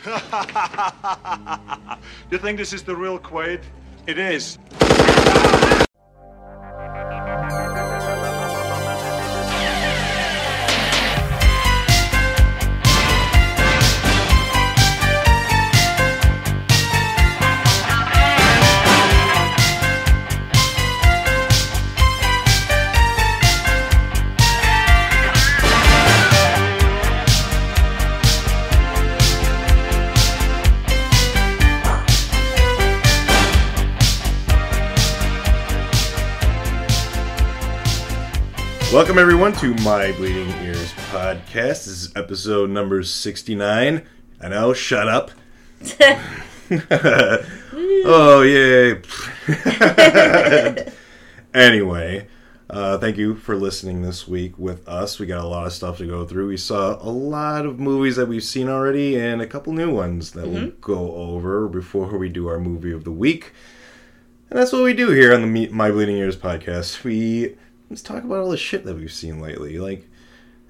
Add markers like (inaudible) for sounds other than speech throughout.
(laughs) you think this is the real Quaid? It is. Welcome everyone to My Bleeding Ears podcast. This is episode number 69. I know, shut up. (laughs) oh, yay. (laughs) anyway, uh, thank you for listening this week with us. We got a lot of stuff to go through. We saw a lot of movies that we've seen already and a couple new ones that we'll go over before we do our movie of the week. And that's what we do here on the My Bleeding Ears podcast. We let's talk about all the shit that we've seen lately, like,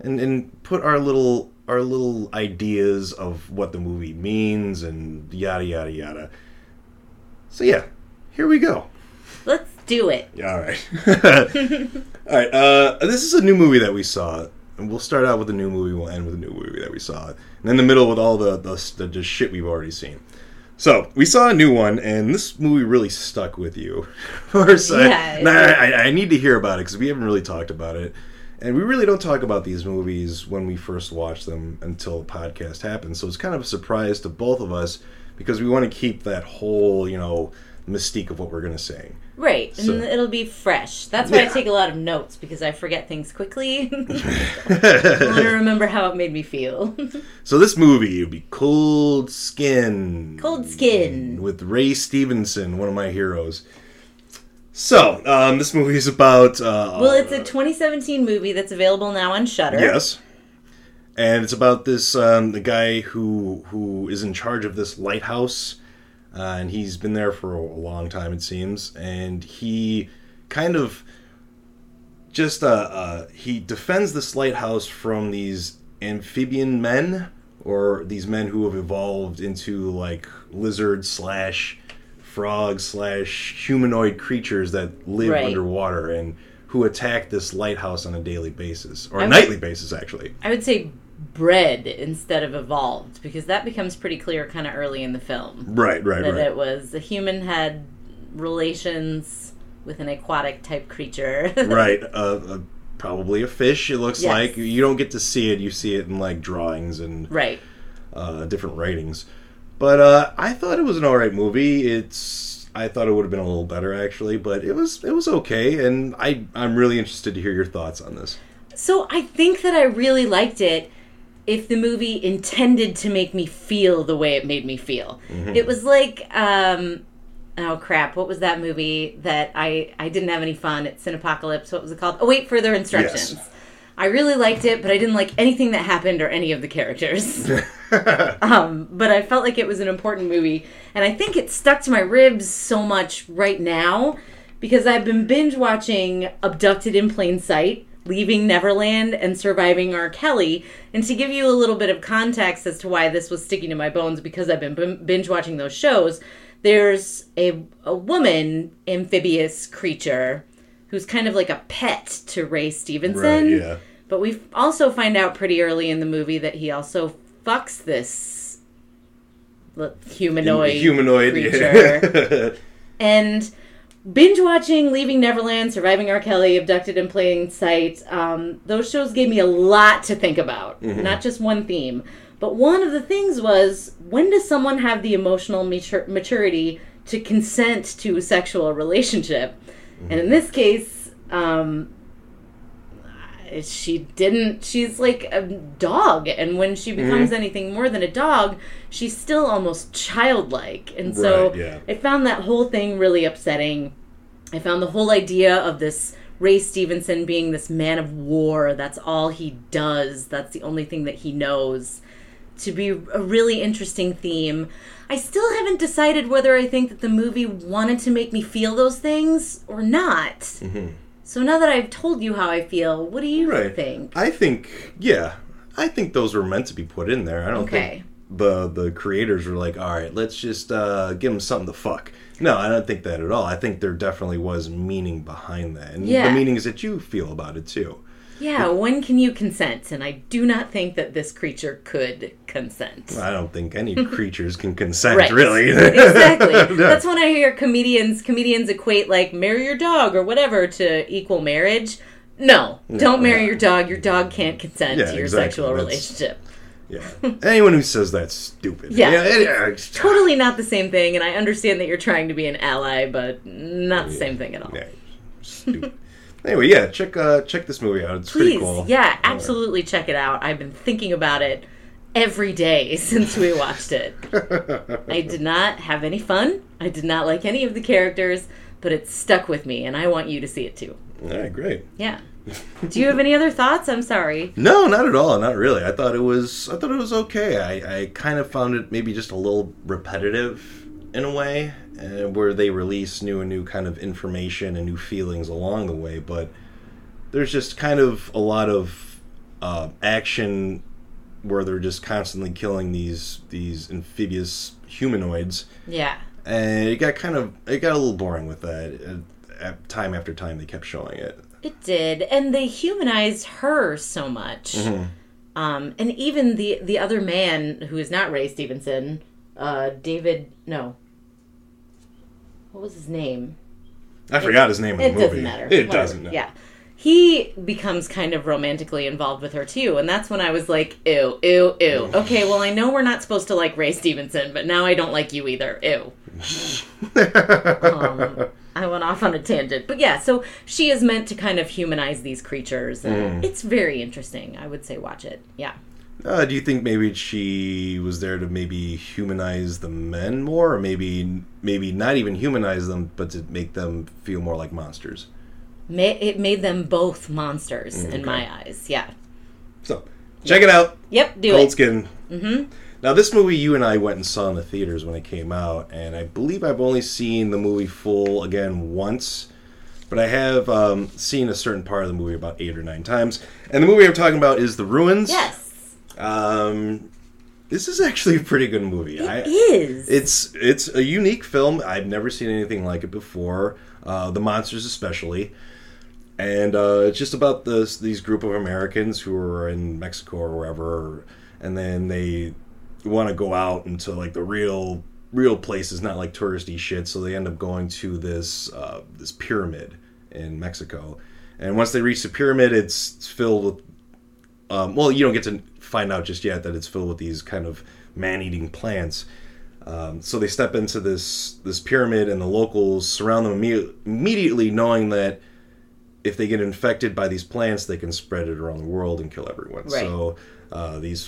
and and put our little our little ideas of what the movie means and yada yada yada. So yeah, here we go. Let's do it. Yeah, all right, (laughs) all right. Uh, this is a new movie that we saw, and we'll start out with a new movie. We'll end with a new movie that we saw, and in the middle with all the the, the, the shit we've already seen. So we saw a new one, and this movie really stuck with you. First, Yeah, I, I, I need to hear about it because we haven't really talked about it, and we really don't talk about these movies when we first watch them until the podcast happens. So it's kind of a surprise to both of us because we want to keep that whole, you know, mystique of what we're going to say. Right, and it'll be fresh. That's why I take a lot of notes because I forget things quickly. (laughs) (laughs) I want to remember how it made me feel. (laughs) So this movie would be Cold Skin. Cold Skin. with Ray Stevenson, one of my heroes. So um, this movie is about uh, well, it's a 2017 movie that's available now on Shudder. yes, and it's about this um, the guy who who is in charge of this lighthouse, uh, and he's been there for a long time it seems, and he kind of just uh, uh, he defends this lighthouse from these amphibian men or these men who have evolved into like lizard slash frog slash humanoid creatures that live Right. underwater and who attack this lighthouse on a daily basis or would- nightly basis actually I would say bred instead of evolved because that becomes pretty clear kind of early in the film. right right That right it was a human had relations with an aquatic type creature. (laughs) right uh, uh, probably a fish it looks Yes. like you don't get to see it you see it in like drawings and right. uh, different writings. But uh, I thought it was an alright movie. It's I thought it would have been a little better actually, but it was it was okay, and I I'm really interested to hear your thoughts on this. So I think that I really liked it if the movie intended to make me feel the way it made me feel. It was like um oh crap, what was that movie that I I didn't have any fun at Cinepocalypse. What was it called? Oh wait, further instructions. Yes. I really liked it, but I didn't like anything that happened or any of the characters. (laughs) (laughs) um, but I felt like it was an important movie, and I think it stuck to my ribs so much right now because I've been binge watching Abducted in Plain Sight, Leaving Neverland, and Surviving R. Kelly. And to give you a little bit of context as to why this was sticking to my bones, because I've been binge watching those shows, there's a, a woman amphibious creature who's kind of like a pet to Ray Stevenson. yeah. But we also find out pretty early in the movie that he also fucks this humanoid Humanoid. creature. Yeah. (laughs) and binge watching Leaving Neverland, Surviving R. Kelly, Abducted in Plain Sight, um, those shows gave me a lot to think about, not just one theme. But one of the things was when does someone have the emotional matur- maturity to consent to a sexual relationship? And in this case, um, she didn't she's like a dog and when she becomes anything more than a dog she's still almost childlike and so yeah. i found that whole thing really upsetting i found the whole idea of this ray stevenson being this man of war that's all he does that's the only thing that he knows to be a really interesting theme i still haven't decided whether i think that the movie wanted to make me feel those things or not mm-hmm. so now that I've told you how I feel, what do you Right. think? I think yeah. I think those were meant to be put in there. I don't Okay. think the the creators were like, all right, let's just uh, give them something to fuck. No, I don't think that at all. I think there definitely was meaning behind that, and Yeah. the meanings that you feel about it too. Yeah, when can you consent? And I do not think that this creature could consent. I don't think any (laughs) creatures can consent, Right. really. (laughs) exactly. (laughs) No. That's when I hear comedians comedians equate like marry your dog or whatever to equal marriage. No, don't marry yeah. your dog. Your dog can't consent Yeah, to your exactly. sexual That's- relationship. Yeah. Anyone who says that's stupid. Yeah, yeah, it's yeah, it's- Totally not the same thing, and I understand that you're trying to be an ally, but not the same thing at all. yeah, stupid. anyway, yeah, check uh, check this movie out. It's pretty cool. yeah, absolutely check it out. I've been thinking about it every day (laughs) since we watched it. I (laughs) did not have any fun. I did not like any of the characters, but it stuck with me, and I want you to see it too. All right, great. Yeah. Do you have any other thoughts? I'm sorry. No, not at all. Not really. I thought it was. I thought it was okay. I, I kind of found it maybe just a little repetitive in a way, uh, where they release new and new kind of information and new feelings along the way. But there's just kind of a lot of uh, action where they're just constantly killing these these amphibious humanoids, Yeah. and it got kind of it got a little boring with that. At- time after time, they kept showing it. It did, and they humanized her so much. Um, and even the the other man who is not Ray Stevenson, uh, David. No, what was his name? I forgot his name in It the movie. doesn't matter. It Whatever. doesn't. no. Yeah. He becomes kind of romantically involved with her too, and that's when I was like, ew, ew, ew. Okay, well, I know we're not supposed to like Ray Stevenson, but now I don't like you either. Ew. (laughs) um, I went off on a tangent. But yeah, so she is meant to kind of humanize these creatures, and it's very interesting. I would say watch it. Yeah. Uh, do you think maybe she was there to maybe humanize the men more, or maybe maybe not even humanize them, but to make them feel more like monsters? Ma- it made them both monsters in my eyes. Yeah. So check it out, Yep, do Cold it. Skin. Mm-hmm. Now this movie you and I went and saw in the theaters when it came out, and I believe I've only seen the movie full again once. But I have um, seen a certain part of the movie about eight or nine times. And the movie I'm talking about is The Ruins. Yes. Um, this is actually a pretty good movie. I, It is. It's it's a unique film. I've never seen anything like it before. Uh, the monsters, especially, and uh, it's just about this these group of Americans who are in Mexico or wherever, and then they want to go out into like the real real places, not like touristy shit. So they end up going to this uh, this pyramid in Mexico, and once they reach the pyramid, it's, it's filled with um, well, you don't get to find out just yet that it's filled with these kind of man-eating plants. Um, so they step into this this pyramid, and the locals surround them imme- immediately, knowing that if they get infected by these plants, they can spread it around the world and kill everyone. Right. So uh, these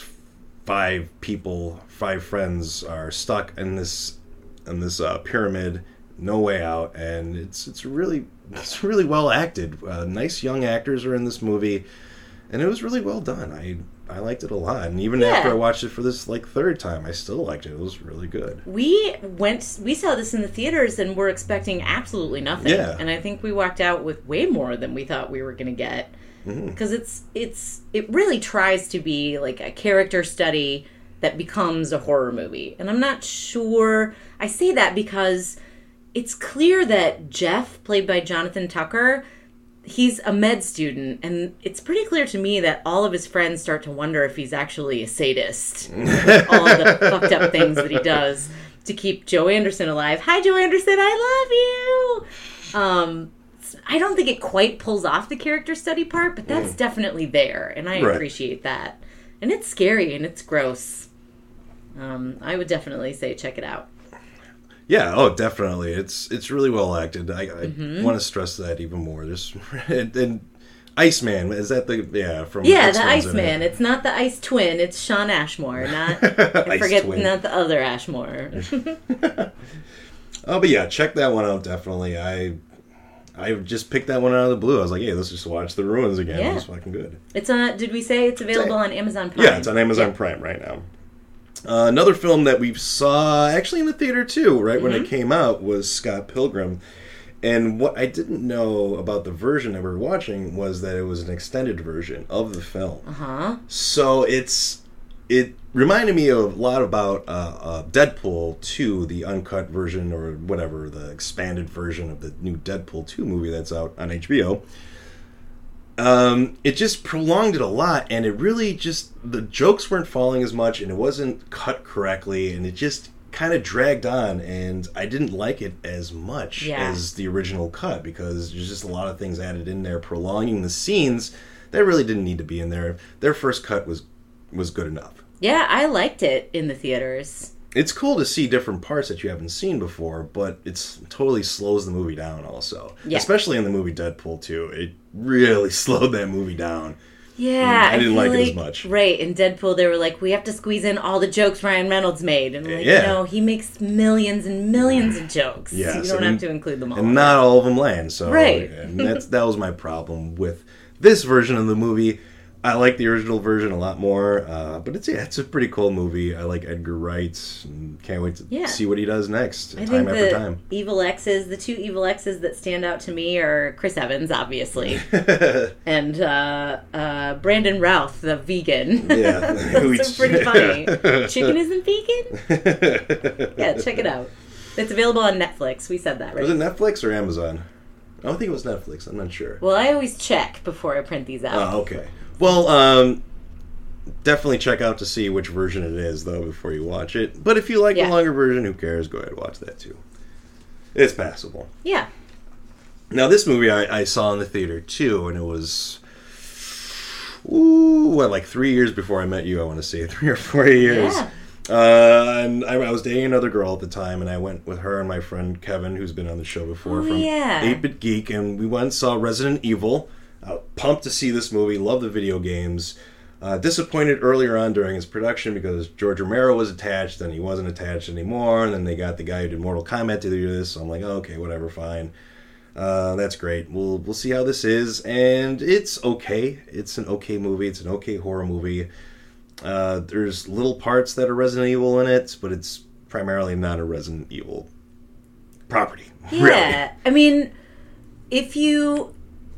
five people, five friends, are stuck in this in this uh, pyramid, no way out, and it's it's really it's really well acted. Uh, nice young actors are in this movie, and it was really well done. I I liked it a lot, and even Yeah. after I watched it for this like third time, I still liked it. It was really good. we went we saw this in the theaters and were expecting absolutely nothing Yeah. and i think we walked out with way more than we thought we were going to get Mm-hmm. because it's it's it really tries to be like a character study that becomes a horror movie. And i'm not sure i say that because it's clear that jeff played by jonathan tucker he's a med student. And it's pretty clear to me that all of his friends start to wonder if he's actually a sadist. With (laughs) all the fucked up things that he does to keep joe anderson alive. Hi joe anderson i love you. Um i don't think it quite pulls off the character study part but that's definitely there and i Right. appreciate that and it's scary and it's gross um i would definitely say check it out Yeah, oh, definitely. It's it's really well acted. I, I Mm-hmm. want to stress that even more. There's (laughs) and, and Iceman is that the yeah from yeah the X-Men's in iceman it. it's not the ice twin it's shawn ashmore not (laughs) I forget Twin. not the other ashmore (laughs) Oh, but yeah, check that one out. Definitely. I I just picked that one out of the blue. I was like, hey, let's just watch the ruins again. Yeah. It was fucking good. it's on did we say it's available on amazon prime Yeah, it's on Amazon Prime right now. Uh, another film that we saw actually in the theater too, right when Mm-hmm. it came out, was Scott Pilgrim. And what I didn't know about the version that we were watching was that it was an extended version of the film. uh-huh So it's it reminded me of a lot about uh, uh, Deadpool 2, the uncut version or whatever, the expanded version of the new Deadpool 2 movie that's out on HBO. Um, it just prolonged it a lot, and it really just the jokes weren't falling as much, and it wasn't cut correctly, and it just kind of dragged on, and I didn't like it as much Yeah. as the original cut because there's just a lot of things added in there, prolonging the scenes that really didn't need to be in there. Their first cut was was good enough. Yeah, I liked it in the theaters. It's cool to see different parts that you haven't seen before, but it's totally slows the movie down also. Yeah. Especially in the movie Deadpool 2. It really (laughs) slowed that movie down. Yeah, mm, I didn't feel like it as much. Right, in Deadpool, they were like, we have to squeeze in all the jokes Ryan Reynolds made, and like, Yeah. you know, he makes millions and millions of jokes. Yes, you don't have to include them all. And not all of them land, so Right. that was my problem with this version of the movie. I like the original version a lot more, uh, but it's yeah, it's a pretty cool movie. I like Edgar Wright, and can't wait to Yeah. see what he does next, I time think after the time. evil X's, the two evil X's that stand out to me are Chris Evans, obviously, (laughs) and uh, uh, Brandon Routh, the vegan. Yeah. Those are pretty funny. (laughs) Chicken isn't vegan? (laughs) Yeah, check it out. It's available on Netflix. We said that, right? Was it Netflix or Amazon? I don't think it was Netflix. I'm not sure. Well, I always check before I print these out. Oh, okay. Well, um, definitely check out to see which version it is, though, before you watch it. But if you like Yeah. the longer version, who cares? Go ahead and watch that too. It's passable. Yeah. Now, this movie I, I saw in the theater too, and it was, ooh, what, like three years before I met you, I want to say. (laughs) Three or four years. Yeah. Uh, and I, I was dating another girl at the time, and I went with her and my friend Kevin, who's been on the show before Oh, from yeah. 8 Bit Geek, and we went and saw Resident Evil. Uh, pumped to see this movie, love the video games. Uh, disappointed earlier on during its production because George Romero was attached, and he wasn't attached anymore, and then they got the guy who did Mortal Kombat to do this. So I'm like, okay, whatever, fine. Uh, that's great. We'll we'll see how this is, and it's okay. It's an okay movie. It's an okay horror movie. Uh, there's little parts that are Resident Evil in it, but it's primarily not a Resident Evil property. (laughs) Yeah. I mean, if you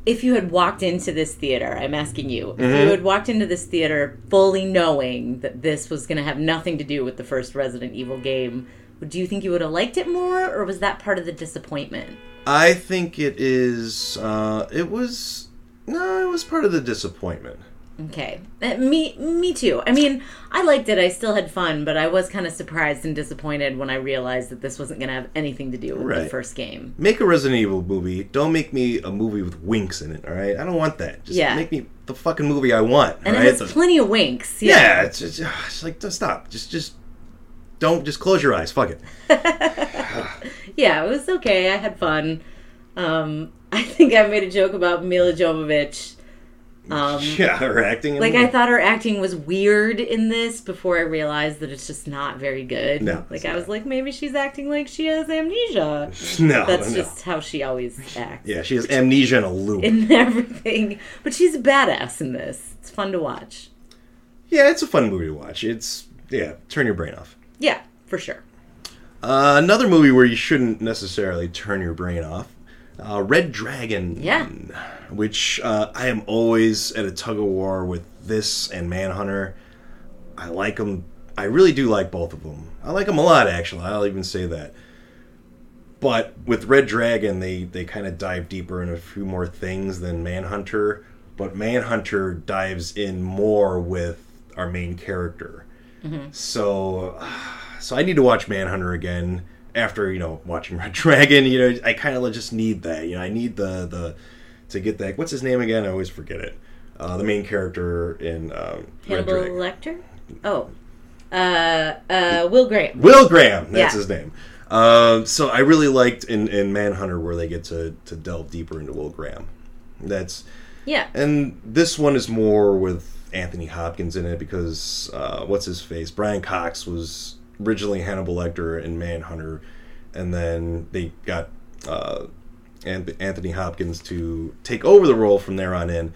if you had walked into this theater, I'm asking you, if Mm-hmm. you had walked into this theater fully knowing that this was going to have nothing to do with the first Resident Evil game, do you think you would have liked it more, or was that part of the disappointment? I think it is. Uh, it was no, it was part of the disappointment. Okay, Uh, me me too. I mean, I liked it. I still had fun, but I was kind of surprised and disappointed when I realized that this wasn't going to have anything to do with the first game. Make a Resident Evil movie. Don't make me a movie with winks in it. All right, I don't want that. Just Yeah. make me the fucking movie I want. And all it right? has The- plenty of winks. yeah, it's, it's, it's like just stop. Just just don't just close your eyes. Fuck it. (laughs) yeah, it was okay. I had fun. Um, I think I made a joke about Milla Jovovich. Um, (laughs) Yeah, her acting. like I thought her acting was weird in this before I realized that it's just not very good. No, like I was like, maybe she's acting like she has amnesia. (laughs) no, That's no. just how she always acts. yeah. She has amnesia in a loop. In (laughs) everything, but she's a badass in this. It's fun to watch. yeah, it's a fun movie to watch. It's yeah, turn your brain off. Yeah, for sure. Uh, another movie where you shouldn't necessarily turn your brain off. Uh, Red Dragon. Yeah. Which uh, I am always at a tug of war with this and Manhunter. I like them. I really do like both of them. I like them a lot, actually. I'll even say that. But with Red Dragon, they, they kind of dive deeper in a few more things than Manhunter. But Manhunter dives in more with our main character. So, so I need to watch Manhunter again after you know watching (laughs) Red Dragon. You know, I kind of just need that. You know, I need the the to get that. What's his name again? I always forget it. Uh, the main character in um, Hannibal Lecter. Oh, uh, uh, Will Graham. Will Graham, that's Yeah. his name. Um, so I really liked in, in Manhunter where they get to, to delve deeper into Will Graham. That's Yeah. and this one is more with Anthony Hopkins in it because uh, what's his face? Brian Cox was originally Hannibal Lecter in Manhunter, and then they got uh, An- Anthony Hopkins to take over the role from there on in.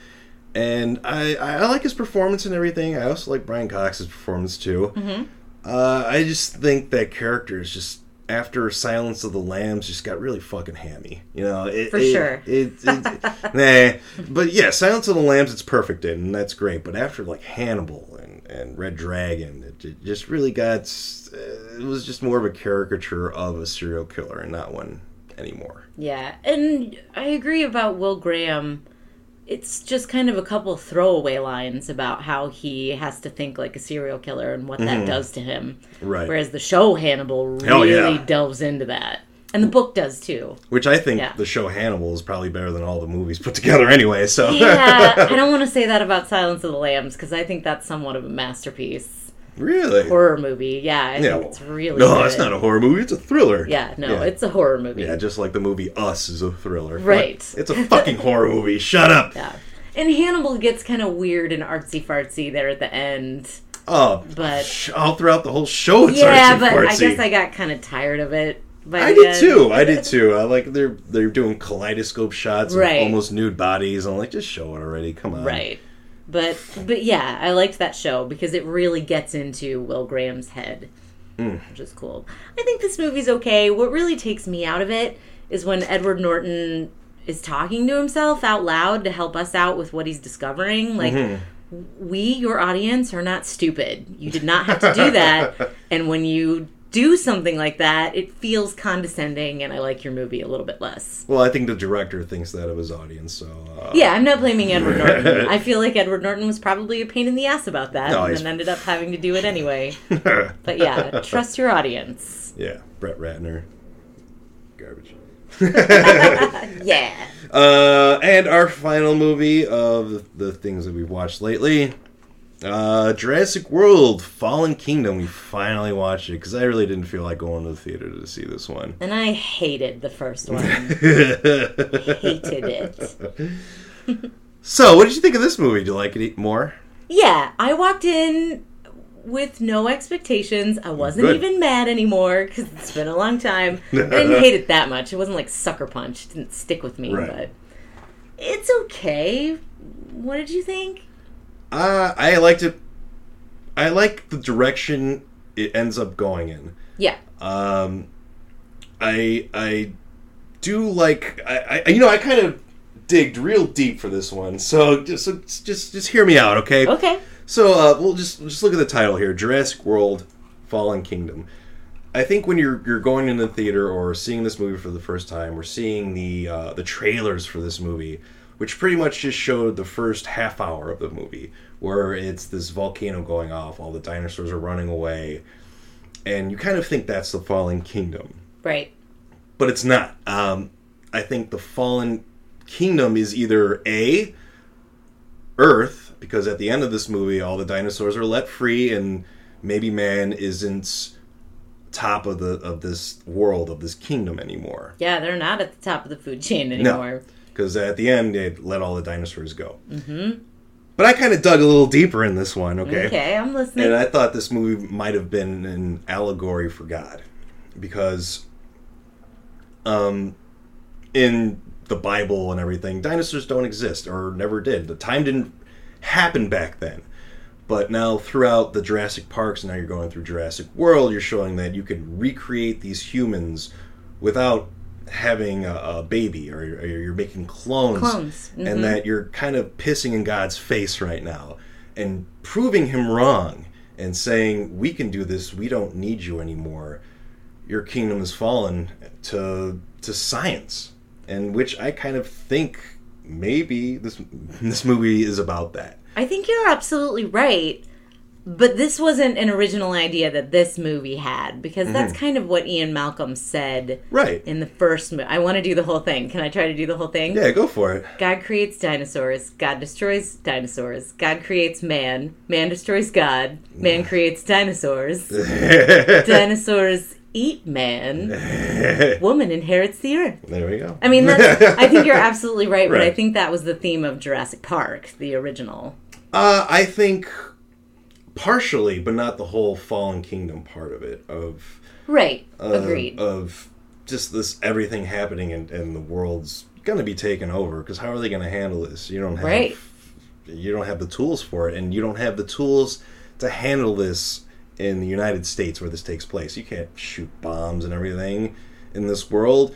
And I, I like his performance and everything. I also like Brian Cox's performance too. Uh, I just think that character is just after Silence of the Lambs just got really fucking hammy. You know, it, For it- sure. It, it, (laughs) nah, but yeah, Silence of the Lambs, it's perfect in, and that's great. But after like Hannibal and, and Red Dragon, it, ju- just really got. Uh, it was just more of a caricature of a serial killer and not one anymore. Yeah, and I agree about Will Graham. It's just kind of a couple throwaway lines about how he has to think like a serial killer and what that mm-hmm. does to him. Right. Whereas the show Hannibal really yeah. delves into that. And the book does too. Which I think Yeah. the show Hannibal is probably better than all the movies put together anyway. So Yeah, I (laughs) don't want to say that about Silence of the Lambs because I think that's somewhat of a masterpiece really, horror movie. Yeah, I Yeah, think it's really no, good. it's not a horror movie. It's a thriller. Yeah, no, Yeah. it's a horror movie. Yeah, just like the movie Us is a thriller. Right. What? It's a fucking horror movie. (laughs) Shut up. Yeah. And Hannibal gets kind of weird and artsy fartsy there at the end. Oh, But- sh- all throughout the whole show, it's yeah, artsy but I guess I got kind of tired of it. I did end. too. I did (laughs) too. I like they're they're doing kaleidoscope shots of Right. almost nude bodies. I'm like, just show it already. Come on. Right. But but yeah, I liked that show because it really gets into Will Graham's head, Hmm. which is cool. I think this movie's okay. What really takes me out of it is when Edward Norton is talking to himself out loud to help us out with what he's discovering. Like Mm-hmm. we, your audience, are not stupid. You did not have to do that. (laughs) and when you do something like that, it feels condescending, and I like your movie a little bit less. Well, I think the director thinks that of his audience. So uh, Yeah, I'm not blaming Edward (laughs) Norton. I feel like Edward Norton was probably a pain in the ass about that No, and he's- then ended up having to do it anyway. (laughs) But yeah, trust your audience. yeah, Brett Ratner, garbage. (laughs) Yeah. Uh, and our final movie of the things that we've watched lately, uh, Jurassic World: Fallen Kingdom. We finally watched it because I really didn't feel like going to the theater to see this one. And I hated the first (laughs) one. hated it. (laughs) so, what did you think of this movie? Do you like it more? Yeah, I walked in with no expectations. I wasn't Good. even mad anymore because it's been a long time. (laughs) I didn't hate it that much. It wasn't like Sucker Punch. It didn't stick with me, Right. but it's okay. What did you think? Uh, I liked it. I like the direction it ends up going in. Yeah. Um, I I do like I, I you know I kind of digged real deep for this one. So just so just just hear me out, okay? Okay. So uh, we'll just just look at the title here: Jurassic World: Fallen Kingdom. I think when you're you're going in the theater or seeing this movie for the first time, or seeing the uh, the trailers for this movie, which pretty much just showed the first half hour of the movie, where it's this volcano going off, all the dinosaurs are running away, and you kind of think that's the Fallen Kingdom Right. but it's not. Um, I think the fallen kingdom is either a Earth, because at the end of this movie, all the dinosaurs are let free, and maybe man isn't top of the of this world of this kingdom anymore. Yeah, they're not at the top of the food chain anymore. Because at the end, they let all the dinosaurs go. Mm-hmm. But I kind of dug a little deeper in this one. Okay. Okay, I'm listening. And I thought this movie might have been an allegory for God. Because um in the Bible and everything, dinosaurs don't exist or never did. The time didn't happen back then. But now throughout the Jurassic Parks, now you're going through Jurassic World, you're showing that you can recreate these humans without having a, a baby or, or you're making clones, Clones, mhm. and that you're kind of pissing in God's face right now and proving him wrong and saying we can do this we don't need you anymore your kingdom has fallen to to science and which I kind of think maybe this (laughs) this movie is about that I think you're absolutely right. But this wasn't an original idea that this movie had because that's Mm-hmm. kind of what Ian Malcolm said right in the first movie. I want to do the whole thing. Can I try to do the whole thing? yeah go for it God creates dinosaurs. God destroys dinosaurs. God creates man. Man destroys God. Man (laughs) creates dinosaurs. (laughs) Dinosaurs eat man. (laughs) Woman inherits the earth. there we go I mean, that's, I think you're absolutely right, but I think that was the theme of Jurassic Park, the original. Uh, I think partially, but not the whole Fallen Kingdom part of it. Of Right. uh, Agreed. Of just this everything happening and, and the world's gonna be taken over. Because how are they gonna handle this? You don't have Right. you don't have the tools for it, and you don't have the tools to handle this in the United States where this takes place. You can't shoot bombs and everything in this world,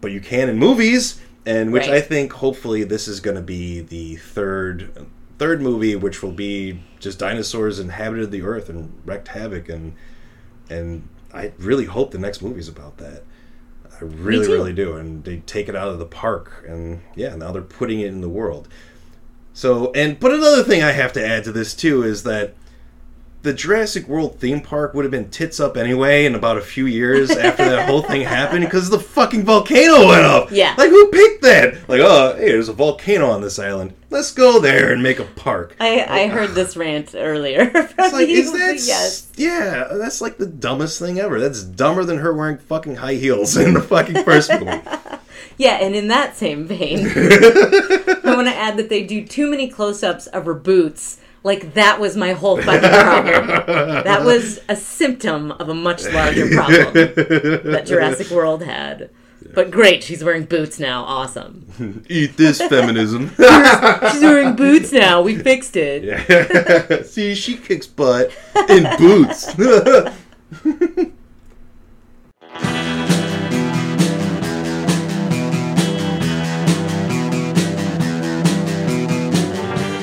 but you can in movies. And which Right. I think hopefully this is going to be the third third movie, which will be just dinosaurs inhabited the earth and wreaked havoc and and I really hope the next movie's about that. I really, really do. And they take it out of the park, and yeah, now they're putting it in the world. So, and but another thing I have to add to this too is that the Jurassic World theme park would have been tits up anyway in about a few years after that whole thing happened because the fucking volcano went up. Yeah. Like who picked that? Like, oh, hey, there's a volcano on this island. Let's go there and make a park. I, I heard ah. this rant earlier. from (laughs) It's like, you. is that? yes? Yeah, that's like the dumbest thing ever. That's dumber than her wearing fucking high heels in the fucking first (laughs) movie. Yeah, and in that same vein, (laughs) I want to add that they do too many close-ups of her boots. Like that was my whole fucking problem. that (laughs) was a symptom of a much larger problem that Jurassic World had. But great, she's wearing boots now. Awesome. (laughs) Eat this feminism. (laughs) She's wearing boots now. We fixed it. See, she kicks butt in boots.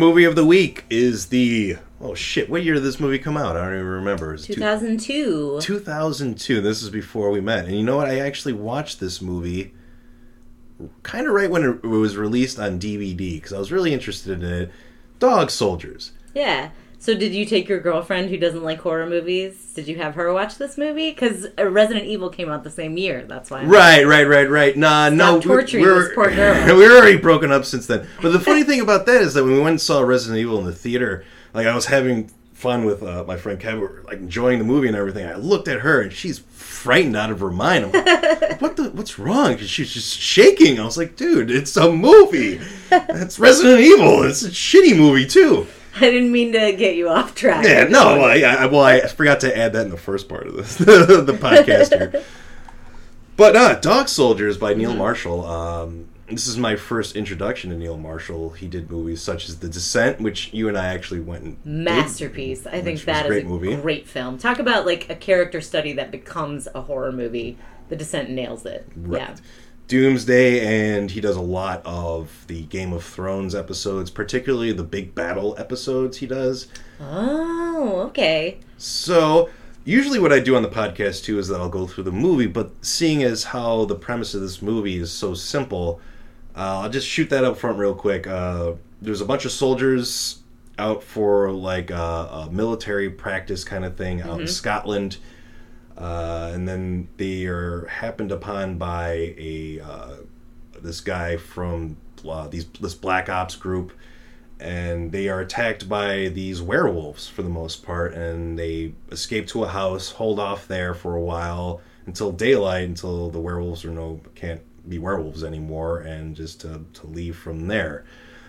Movie of the week is the oh shit. What year did this movie come out? I don't even remember. 2002. 2002. This is before we met. And you know what? I actually watched this movie kind of right when it was released on DVD because I was really interested in it. Dog Soldiers. Yeah. So did you take your girlfriend who doesn't like horror movies? Did you have her watch this movie? Because Resident Evil came out the same year. That's why. I'm- Right, right, right, right. Nah, no, we- torturing we're, this poor (laughs) girl. we're already broken up since then. But the funny thing about that is that when we went and saw Resident Evil in the theater, like I was having fun with uh, my friend Kevin, we were, like enjoying the movie and everything. I looked at her and she's frightened out of her mind. I'm like, (laughs) what the? What's wrong? She's just shaking. I was like, dude, it's a movie. (laughs) It's Resident Evil. It's a shitty movie too. (laughs) I didn't mean to get you off track. Yeah, no, well, I, I, well, I forgot to add that in the first part of this, (laughs) the podcast here. (laughs) But uh, Dog Soldiers by Neil Marshall. Um, this is my first introduction to Neil Marshall. He did movies such as The Descent, which you and I actually went and did. Masterpiece. I think that a is a movie. great film. Talk about like a character study that becomes a horror movie. The Descent nails it. Yeah. Doomsday, and he does a lot of the Game of Thrones episodes, particularly the big battle episodes he does. Oh, okay. So, usually what I do on the podcast too is that I'll go through the movie, but seeing as how the premise of this movie is so simple, uh, I'll just shoot that up front real quick. Uh, there's a bunch of soldiers out for like a, a military practice kind of thing out in Scotland. Uh, and then they are happened upon by a uh, this guy from uh, these this black ops group, and they are attacked by these werewolves for the most part, and they escape to a house, hold off there for a while until daylight, until the werewolves are no can't be werewolves anymore, and just to to leave from there.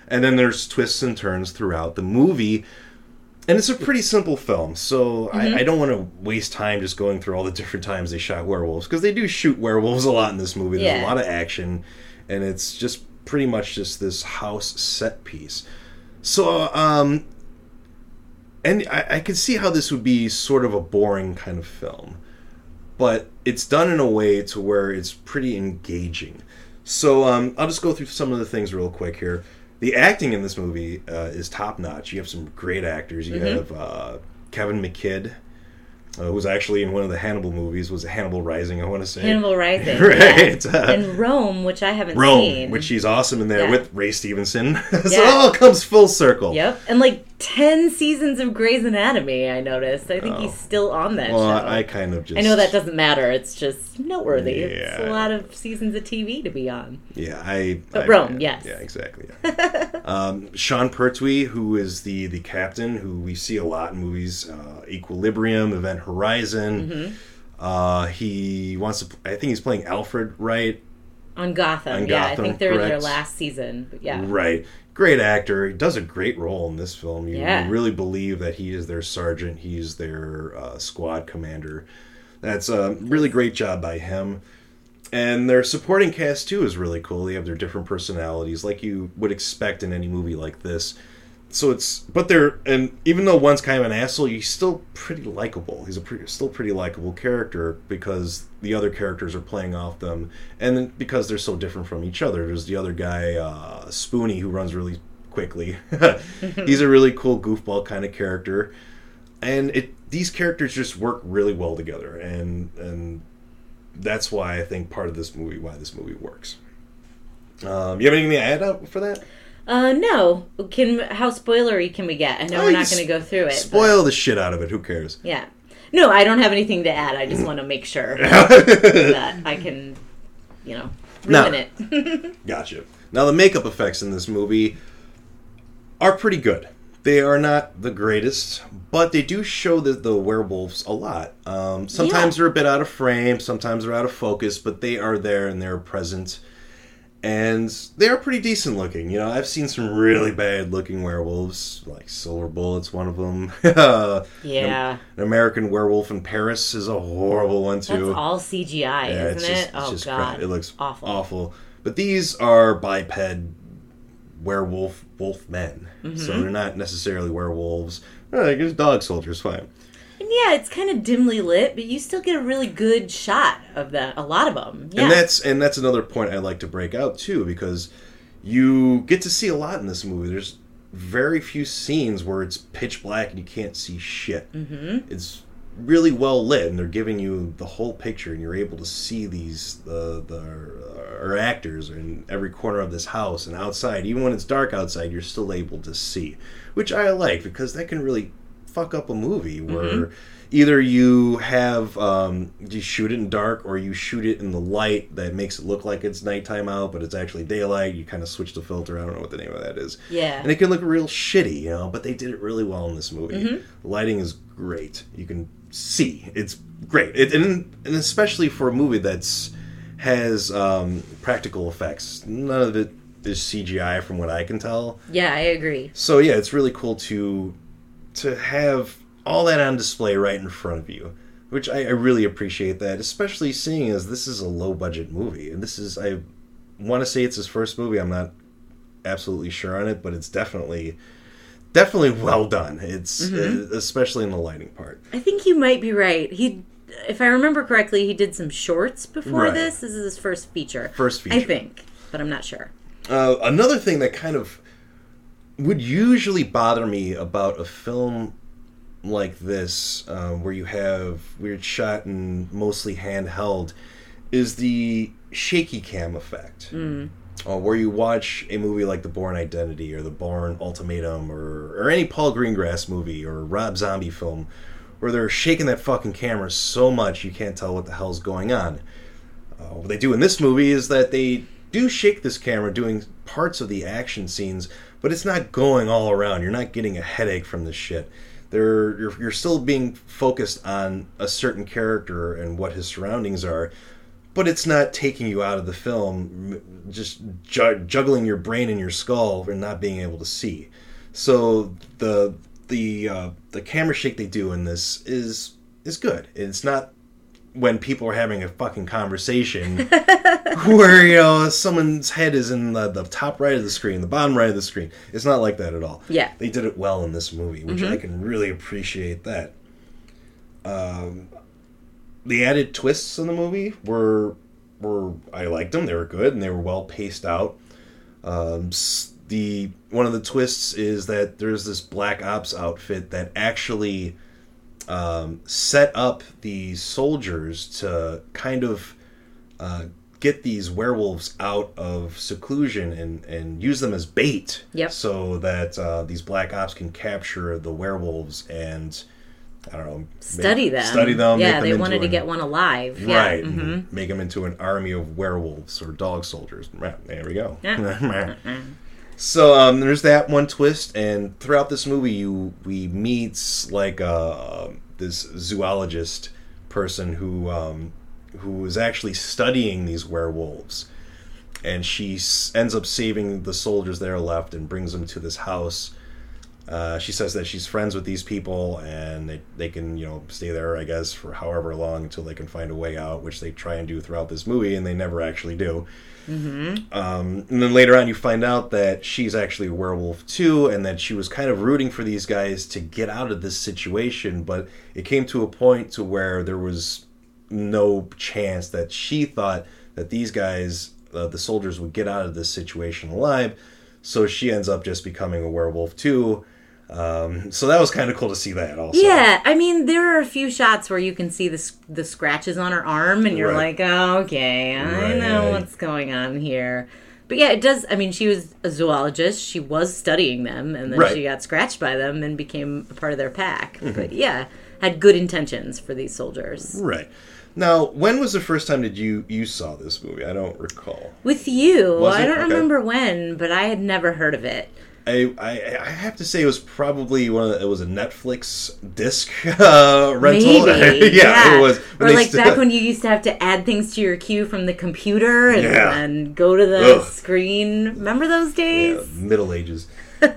And then there's twists and turns throughout the movie and it's a pretty simple film, so I, I don't want to waste time just going through all the (laughs) different times they shot werewolves because they do shoot werewolves a lot in this movie. There's Yeah. a lot of action, and it's just pretty much just this house set piece. So, um, and I, I could see how this would be sort of a boring kind of film, but it's done in a way to where it's pretty engaging. So um, I'll just go through some of the things real quick here. The acting in this movie uh, is top notch. You have some great actors. You have uh, Kevin McKidd, uh, who was actually in one of the Hannibal movies. Was Hannibal Rising? I want to say Hannibal (laughs) Rising, Right. yeah. and Rome, which I haven't Rome, seen. which she's awesome in there Yeah. with Ray Stevenson. (laughs) so Yeah. it all comes full circle. Yep, and like ten seasons of Grey's Anatomy. I noticed. I think he's still on that Oh. Well, show. I kind of just. I know that doesn't matter. It's just noteworthy. It's a lot of seasons of TV to be on. Yeah, I. But I- Rome, yeah, yes. Yeah, exactly. yeah. (laughs) um, Sean Pertwee, who is the the captain, who we see a lot in movies, uh, Equilibrium, Event Horizon. Mm-hmm. Uh, he wants to. I think he's playing Alfred, right? On Gotham, On yeah. I think they're in their last season, but yeah. Right. Great actor. He does a great role in this film. You, Yeah. you really believe that he is their sergeant. He's their uh, squad commander. That's a really great job by him. And their supporting cast too is really cool. They have their different personalities, like you would expect in any movie like this. So it's, but they're, and even though one's kind of an asshole, he's still pretty likable. He's a pretty, still pretty likable character because the other characters are playing off them, and because they're so different from each other. There's the other guy, uh, Spoonie, who runs really quickly. (laughs) he's a really cool goofball kind of character, and it these characters just work really well together, and and that's why I think part of this movie, why this movie works. Um, you have anything to add up for that? Uh, no. Can how spoilery can we get? I know Oh, we're not going to go through it. but- Spoil the shit out of it. Who cares? yeah. No, I don't have anything to add. I just want to make sure (laughs) that I can, you know, No. ruin it. (laughs) Gotcha. Now the makeup effects in this movie are pretty good. They are not the greatest, but they do show the, the werewolves a lot. Um, sometimes Yeah. they're a bit out of frame, sometimes they're out of focus, but they are there and they're present. And they are pretty decent looking. You know, I've seen some really bad looking werewolves, like Silver Bullet's one of them. (laughs) yeah. An American Werewolf in Paris is a horrible one too. That's all CGI, Yeah, isn't it's it? it's oh just god. crap. It looks awful. awful. But these are biped werewolf wolf men, Mm-hmm. so they're not necessarily werewolves. I guess dog soldiers, fine. Yeah, it's kind of dimly lit, but you still get a really good shot of that. A lot of them. Yeah. And that's and that's another point I like to break out too, because you get to see a lot in this movie. There's very few scenes where it's pitch black and you can't see shit. Mm-hmm. It's really well lit, and they're giving you the whole picture, and you're able to see these the the our actors in every corner of this house and outside. Even when it's dark outside, you're still able to see, which I like because that can really fuck up a movie where either you have um, you shoot it in dark or you shoot it in the light that makes it look like it's nighttime out, but it's actually daylight. You kind of switch the filter. I don't know what the name of that is. Yeah. and it can look real shitty, you know. But they did it really well in this movie. The lighting is great. You can see it's great, it, and and especially for a movie that's has um, practical effects. None of it is CGI, from what I can tell. yeah, I agree. So yeah, it's really cool to to have all that on display right in front of you, which I, I really appreciate that, especially seeing as this is a low budget movie, and this is I want to say it's his first movie. I'm not absolutely sure on it, but it's definitely definitely well done. It's uh, especially in the lighting part. I think you might be right. He, if I remember correctly, he did some shorts before Right. this. This is his first feature. First feature, I think, but I'm not sure. Uh, another thing that kind of would usually bother me about a film like this, uh, where you have weird shot and mostly handheld, is the shaky cam effect. Uh, where you watch a movie like The Bourne Identity or The Bourne Ultimatum or, or any Paul Greengrass movie or Rob Zombie film, where they're shaking that fucking camera so much you can't tell what the hell's going on. Uh, what they do in this movie is that they do shake this camera doing parts of the action scenes, but it's not going all around. You're not getting a headache from this shit. They're, you're, you're still being focused on a certain character and what his surroundings are, but it's not taking you out of the film, just ju- juggling your brain in your skull and not being able to see. So the the uh, the camera shake they do in this is is good. It's not when people are having a fucking conversation (laughs) where you know someone's head is in the, the top right of the screen, the bottom right of the screen. It's not like that at all. Yeah. they did it well in this movie, which I can really appreciate that. Um, the added twists in the movie were were I liked them. They were good and they were well paced out. Um, the one of the twists is that there's this black ops outfit that actually um, set up the soldiers to kind of uh, get these werewolves out of seclusion and, and use them as bait. Yep. So that uh, these black ops can capture the werewolves and I don't know Study make- them. Study them. Yeah, them they wanted to an- get one alive. Yeah. Right. hmm Make them into an army of werewolves or dog soldiers. There we go. Yeah. (laughs) so um, there's that one twist, and throughout this movie, you we meet like uh, this zoologist person who um, who is actually studying these werewolves, and she ends up saving the soldiers that are left and brings them to this house. Uh, she says that she's friends with these people and they, they can, you know, stay there, I guess, for however long until they can find a way out, which they try and do throughout this movie, and they never actually do. Mm-hmm. Um, and then later on, you find out that she's actually a werewolf too, and that she was kind of rooting for these guys to get out of this situation, but it came to a point to where there was no chance that she thought that these guys, uh, the soldiers, would get out of this situation alive. So she ends up just becoming a werewolf too. Um, so that was kind of cool to see that also. Yeah, I mean, there are a few shots where you can see the the scratches on her arm, and you're Right. like, oh, okay, I Right. know what's going on here. But yeah, it does. I mean, she was a zoologist. She was studying them, and then Right. Mm-hmm. she got scratched by them and became a part of their pack. But yeah, had good intentions for these soldiers. Right. Now, when was the first time that you you saw this movie? I don't recall. With you, Was I it? don't Okay. remember when, but I had never heard of it. I, I I have to say it was probably one of the, it was a Netflix disc (laughs) uh, rental. Maybe, (laughs) yeah, it was. Or like still- back when you used to have to add things to your queue from the computer and, Yeah. and go to the Ugh. screen. Remember those yeah, days? Middle Ages. (laughs)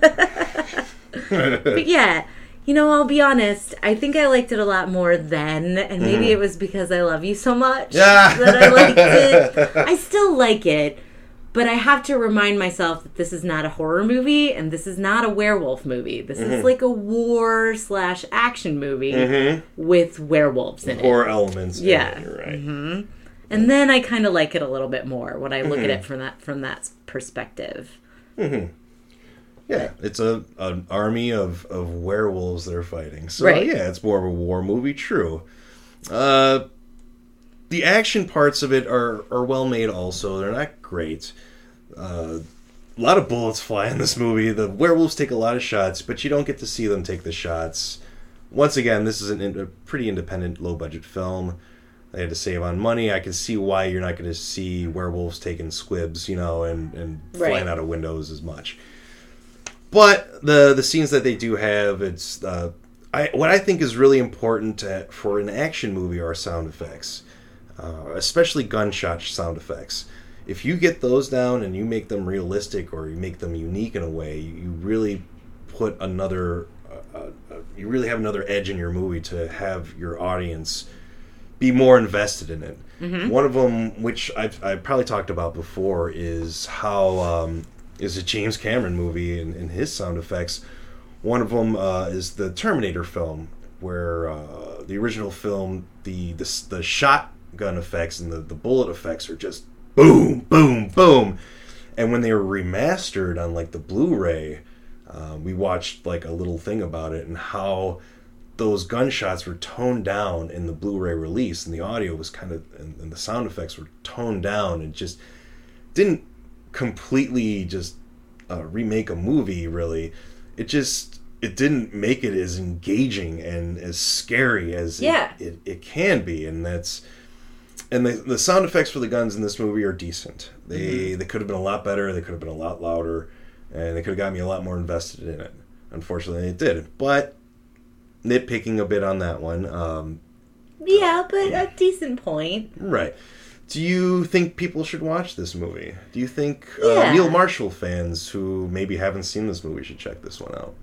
But yeah, you know, I'll be honest. I think I liked it a lot more then, and maybe it was because I love you so much Mm-hmm. Yeah. that I liked it. (laughs) I still like it, but I have to remind myself that this is not a horror movie and this is not a werewolf movie. This Mm-hmm. is like a war slash action movie with werewolves in it. Horror elements. Yeah. it, you're right. And then I kind of like it a little bit more when I look Mm-hmm. at it from that from that perspective. Yeah, it's a an army of, of werewolves they're fighting. So Right. yeah, it's more of a war movie. True. Uh, the action parts of it are are well made. Also, they're not great. Uh, a lot of bullets fly in this movie. The werewolves take a lot of shots, but you don't get to see them take the shots. Once again, this is an, in- a pretty independent, low budget film. They had to save on money. I can see why you're not going to see werewolves taking squibs, you know, and, and Right. flying out of windows as much. But the the scenes that they do have, it's uh, I what I think is really important to, for an action movie are sound effects, uh, especially gunshot sound effects. If you get those down and you make them realistic or you make them unique in a way, you really put another, uh, uh, you really have another edge in your movie to have your audience be more invested in it. One of them, which I've, I've probably talked about before, is how um, is a James Cameron movie and, and his sound effects. One of them uh, is the Terminator film, where uh, the original film, the the, the shotgun effects and the, the bullet effects are just boom, boom, boom. And when they were remastered on like the Blu-ray, uh, we watched like a little thing about it and how those gunshots were toned down in the Blu-ray release, and the audio was kind of and, and the sound effects were toned down, and just didn't completely just uh, remake a movie. Really, it just it didn't make it as engaging and as scary as it- Yeah. it, it, can be, and that's and the, the sound effects for the guns in this movie are decent. They they could have been a lot better. They could have been a lot louder, and they could have got me a lot more invested in it. Unfortunately, it did. But nitpicking a bit on that one. Um, Yeah, but a decent point. right. Do you think people should watch this movie? Do you think uh, Neil Marshall fans who maybe haven't seen this movie should check this one out?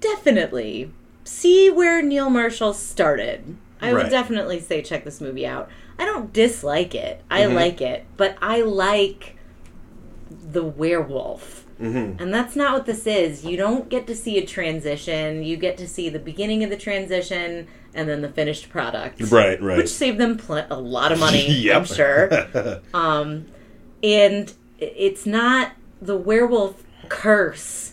Definitely. See where Neil Marshall started. I Right. would definitely say check this movie out. I don't dislike it. I Mm-hmm. like it, but I like the werewolf. Mm-hmm. And that's not what this is. You don't get to see a transition. You get to see the beginning of the transition and then the finished product. Right, right. Which saved them pl- a lot of money, (laughs) Yep. I'm sure. (laughs) um, and it's not the werewolf curse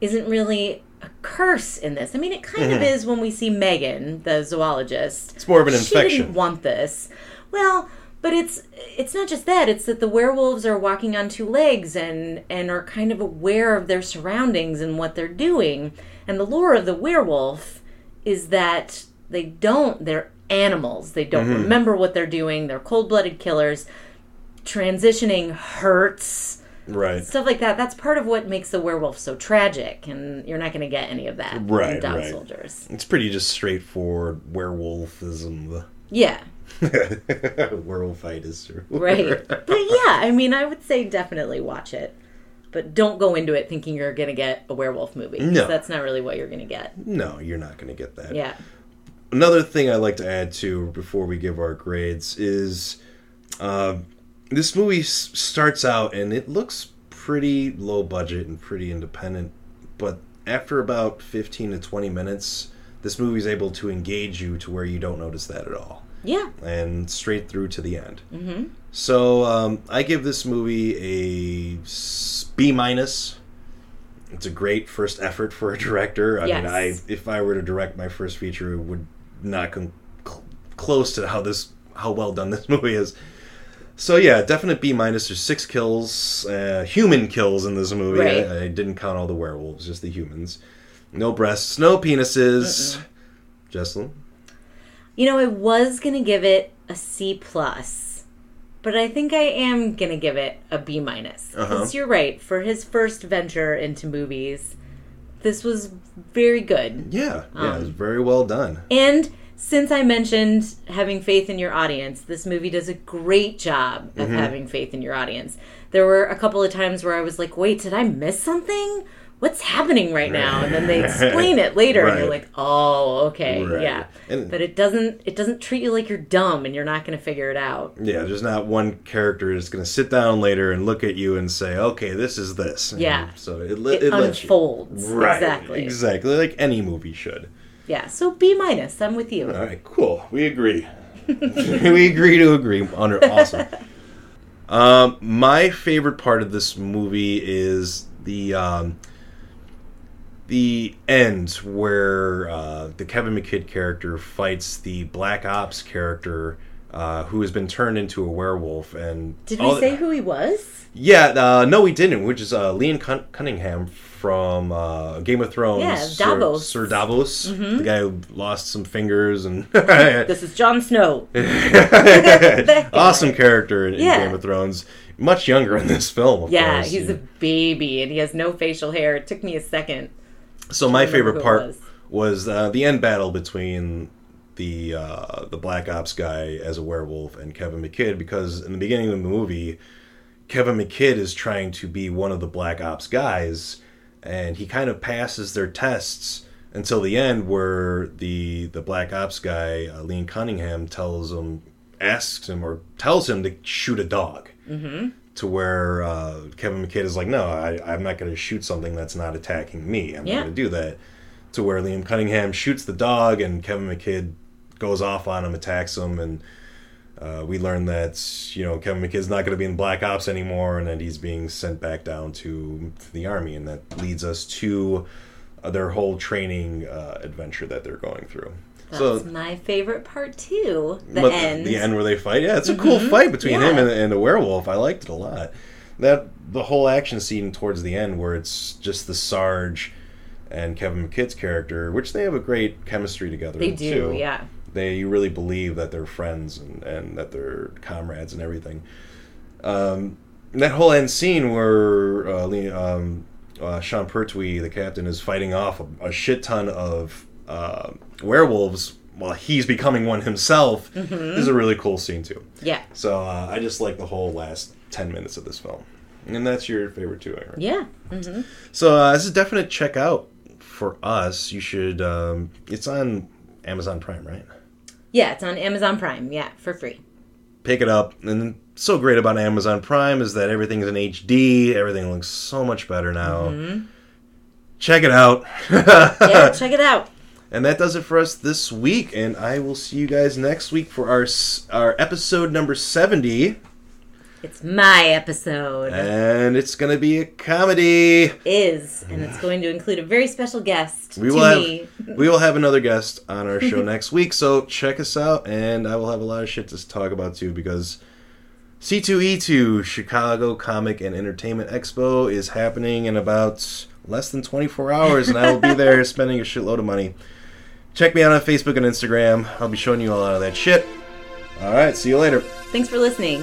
isn't really a curse in this. I mean, it kind of is when we see Megan, the zoologist. Mm-hmm. It's more of an She infection. didn't want this. Well, but it's it's not just that. It's that the werewolves are walking on two legs and and are kind of aware of their surroundings and what they're doing. And the lore of the werewolf is that they don't. They're animals. They don't Mm-hmm. remember what they're doing. They're cold-blooded killers. Transitioning hurts right. stuff like that. That's part of what makes the werewolf so tragic, and you're not going to get any of that Right, in Dog right. Soldiers. It's pretty just straightforward werewolfism. Yeah, (laughs) Werewolfitis. Or right. (laughs) but yeah, I mean, I would say definitely watch it, but don't go into it thinking you're going to get a werewolf movie. 'cause No. that's not really what you're going to get. No, you're not going to get that. Yeah, Another thing I like to add to before we give our grades is uh, this movie s- starts out and it looks pretty low budget and pretty independent, but after about 15 to 20 minutes, this movie is able to engage you to where you don't notice that at all. Yeah, and straight through to the end. Mm-hmm. So um, I give this movie a B minus. It's a great first effort for a director. I mean, I if I were to direct my first feature, it would not come cl- close to how this how well done this (laughs) movie is. So yeah, definite B minus. There's six kills, uh, human kills in this movie. Right. I, I didn't count all the werewolves, just the humans. No breasts, no penises. Jesselyn. You know, I was gonna give it a C plus, but I think I am gonna give it a B minus. Because Uh-huh. you're right. For his first venture into movies, this was very good. Yeah, yeah, Um, it was very well done. And since I mentioned having faith in your audience, this movie does a great job of having faith in your audience. There were a couple of times where I was like, wait, did I miss something? What's happening right now? And then they explain it later and you're like, "Oh, okay. Right. Yeah." And- but it doesn't it doesn't treat you like you're dumb and you're not going to figure it out. Yeah, there's not one character that's going to sit down later and look at you and say, "Okay, this is this." And Yeah. So it, It, it lets you- unfolds. Right. Exactly. Exactly. Like any movie should. Yeah. So B minus. I'm with you. All right. Cool. We agree. (laughs) we agree to agree. Under awesome. (laughs) Um, my favorite part of this movie is the um, the end where uh, the Kevin McKidd character fights the Black Ops character. Uh, who has been turned into a werewolf and Did we say who he was? Yeah, uh, no, we didn't. Which is uh, Liam Cun- Cunningham from uh, Game of Thrones. Yeah, Sir- Davos. Mm-hmm. Sir, Davos, the guy who lost some fingers and (laughs) This is Jon Snow. (laughs) (laughs) awesome character in, in Game of Thrones. Much younger in this film. Of Yeah, course. he's a baby and he has no facial hair. It took me a second. So my favorite part was. was, uh, the end battle between the uh, the Black Ops guy as a werewolf and Kevin McKidd because in the beginning of the movie, Kevin McKidd is trying to be one of the Black Ops guys, and he kind of passes their tests until the end, where the the Black Ops guy, uh, Liam Cunningham, tells him, asks him, or tells him to shoot a dog. Mm-hmm. To where uh, Kevin McKidd is like, no, I, I'm not going to shoot something that's not attacking me. I'm Yeah. not going to do that. To where Liam Cunningham shoots the dog, and Kevin McKidd goes off on him, attacks him, and uh, we learn that you know Kevin McKidd's not going to be in Black Ops anymore, and that he's being sent back down to the army, and that leads us to uh, their whole training uh, adventure that they're going through. That's so my favorite part too. The but end. the end where they fight, yeah, it's a cool fight between him and, and the werewolf. I liked it a lot. That the whole action scene towards the end, where it's just the Sarge and Kevin McKidd's character, which they have a great chemistry together. They do, too yeah. they you really believe that they're friends and, and that they're comrades and everything. Um, that whole end scene where uh, um, uh, Sean Pertwee, the captain, is fighting off a, a shit ton of uh, werewolves while he's becoming one himself is a really cool scene too. Yeah. So uh, I just like the whole last ten minutes of this film, and that's your favorite too, I heard. Yeah. So uh, this is a definite check out for us. You should. Um, it's on Amazon Prime, right? Yeah, it's on Amazon Prime. Yeah, for free. pick it up. And so great about Amazon Prime is that everything's in HD. Everything looks so much better now. Check it out. (laughs) Yeah, check it out. And that does it for us this week. And I will see you guys next week for our our episode number seventy. It's my episode. And it's gonna be a comedy. is, and it's going to include a very special guest We to will have (laughs) we will have another guest on our show (laughs) next week, so check us out, and I will have a lot of shit to talk about too because C2E2 Chicago Comic and Entertainment Expo is happening in about less than 24 hours, and I will be there (laughs) spending a shitload of money. Check me out on Facebook and Instagram. I'll be showing you a lot of that shit. All right, see you later. Thanks for listening.